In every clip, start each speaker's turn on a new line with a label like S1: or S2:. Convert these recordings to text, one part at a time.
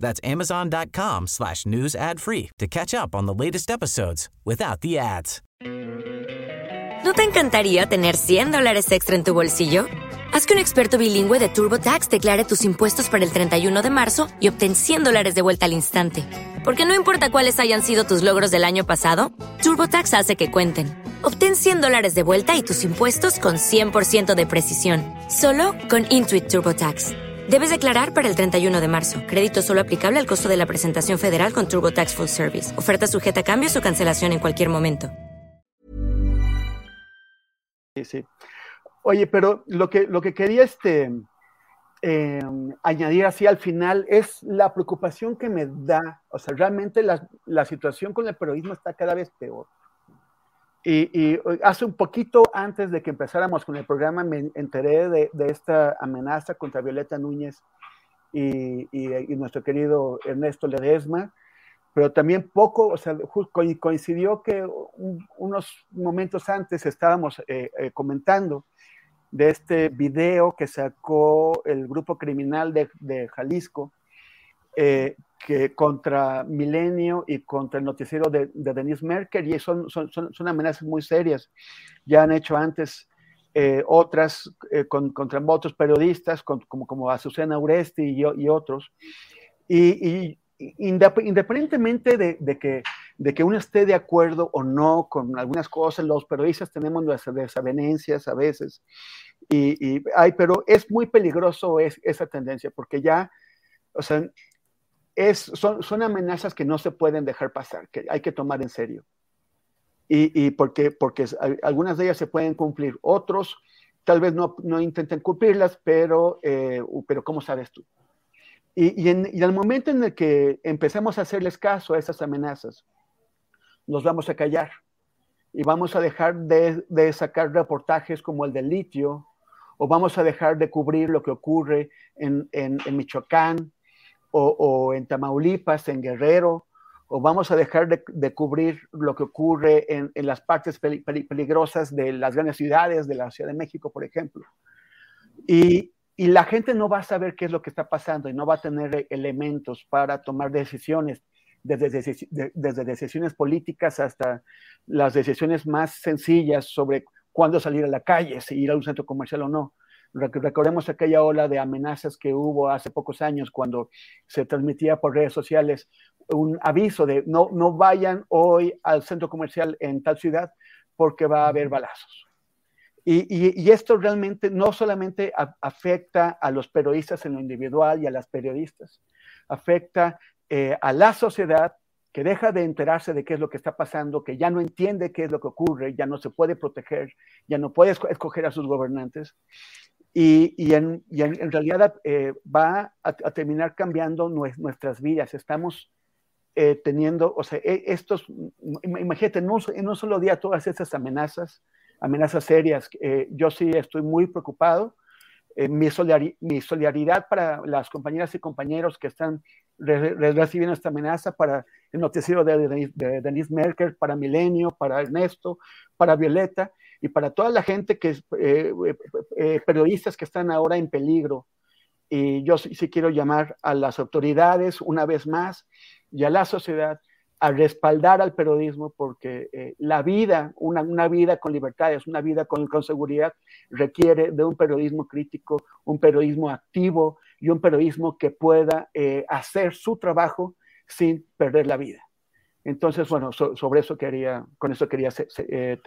S1: That's amazon.com slash news ad free to catch up on the latest episodes without the ads.
S2: ¿No te encantaría tener 100 dólares extra en tu bolsillo? Haz que un experto bilingüe de TurboTax declare tus impuestos para el 31 de marzo y obtén 100 dólares de vuelta al instante. Porque no importa cuáles hayan sido tus logros del año pasado, TurboTax hace que cuenten. Obtén 100 dólares de vuelta y tus impuestos con 100% de precisión, solo con Intuit TurboTax. Debes declarar para el 31 de marzo. Crédito solo aplicable al costo de la presentación federal con TurboTax Full Service. Oferta sujeta a cambios o cancelación en cualquier momento.
S3: Sí, sí. Oye, pero lo que, lo que quería este, eh, añadir así al final es la preocupación que me da. O sea, realmente la, la situación con el periodismo está cada vez peor. Y, hace un poquito antes de que empezáramos con el programa me enteré de, esta amenaza contra Violeta Núñez y, nuestro querido Ernesto Ledesma, pero también poco, o sea, coincidió que un, unos momentos antes estábamos eh, eh, comentando de este video que sacó el grupo criminal de Jalisco, eh, que contra Milenio y contra el noticiero de, de Denise Merkel, y son, son, son, son, amenazas muy serias. Ya han hecho antes eh, otras eh, con, contra otros periodistas, con, como, como Azucena Uresti y, y otros. Y, y, independientemente de, de, que, de que uno esté de acuerdo o no con algunas cosas, los periodistas tenemos nuestras desavenencias a veces, y, y ay, pero es muy peligroso es, esa tendencia, porque ya, o sea, son, amenazas que no se pueden dejar pasar, que hay que tomar en serio. Y, y porque, porque algunas de ellas se pueden cumplir, otros tal vez no, no intenten cumplirlas, pero, eh, pero ¿cómo sabes tú? Y, y, en, y al momento en el que empecemos a hacerles caso a esas amenazas, nos vamos a callar y vamos a dejar de, de sacar reportajes como el del litio, o vamos a dejar de cubrir lo que ocurre en, en Michoacán, o, en Tamaulipas, en Guerrero, o vamos a dejar de, cubrir lo que ocurre en, las partes peli, peli, peligrosas de las grandes ciudades, de la Ciudad de México, por ejemplo. Y, la gente no va a saber qué es lo que está pasando y no va a tener elementos para tomar decisiones, desde, desde decisiones políticas hasta las decisiones más sencillas sobre cuándo salir a la calle, si ir a un centro comercial o no. Recordemos aquella ola de amenazas que hubo hace pocos años cuando se transmitía por redes sociales un aviso de no, no vayan hoy al centro comercial en tal ciudad porque va a haber balazos. Y, y, y esto realmente no solamente a, afecta a los periodistas en lo individual y a las periodistas, afecta eh, a la sociedad que deja de enterarse de qué es lo que está pasando, que ya no entiende qué es lo que ocurre, ya no se puede proteger, ya no puede escoger a sus gobernantes y, en, realidad eh, va a, terminar cambiando nuestras vidas. Estamos eh, teniendo, o sea, e, estos, imagínate, en un, solo día todas estas amenazas, amenazas serias. Eh, yo sí estoy muy preocupado. Eh, mi, solidar, mi, solidaridad para las compañeras y compañeros que están re, re, recibiendo esta amenaza, para el noticiero de, de, de Denise Merkel, para Milenio, para Ernesto, para Violeta y para toda la gente que eh, eh, periodistas que están ahora en peligro. Y yo sí, sí, quiero llamar a las autoridades una vez más y a la sociedad a respaldar al periodismo porque eh, la vida, una, una, vida con libertades, una vida con, con, seguridad, requiere de un periodismo crítico, un periodismo activo y un periodismo que pueda eh, hacer su trabajo sin perder la vida. Entonces, bueno, so, sobre eso quería, con eso quería eh.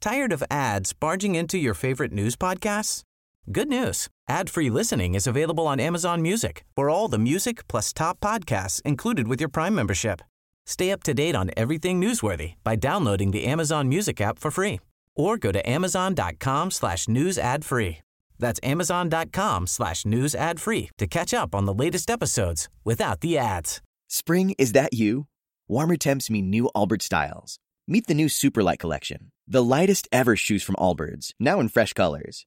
S1: Tired of ads barging into your favorite news podcasts? Good news. Ad-free listening is available on Amazon Music for all the music plus top podcasts included with your Prime membership. Stay up to date on everything newsworthy by downloading the Amazon Music app for free or go to amazon.com slash news ad free. That's amazon.com slash news ad free to catch up on the latest episodes without the ads.
S4: Spring, is that you? Warmer temps mean new Allbirds styles. Meet the new Superlight collection, the lightest ever shoes from Allbirds, now in fresh colors.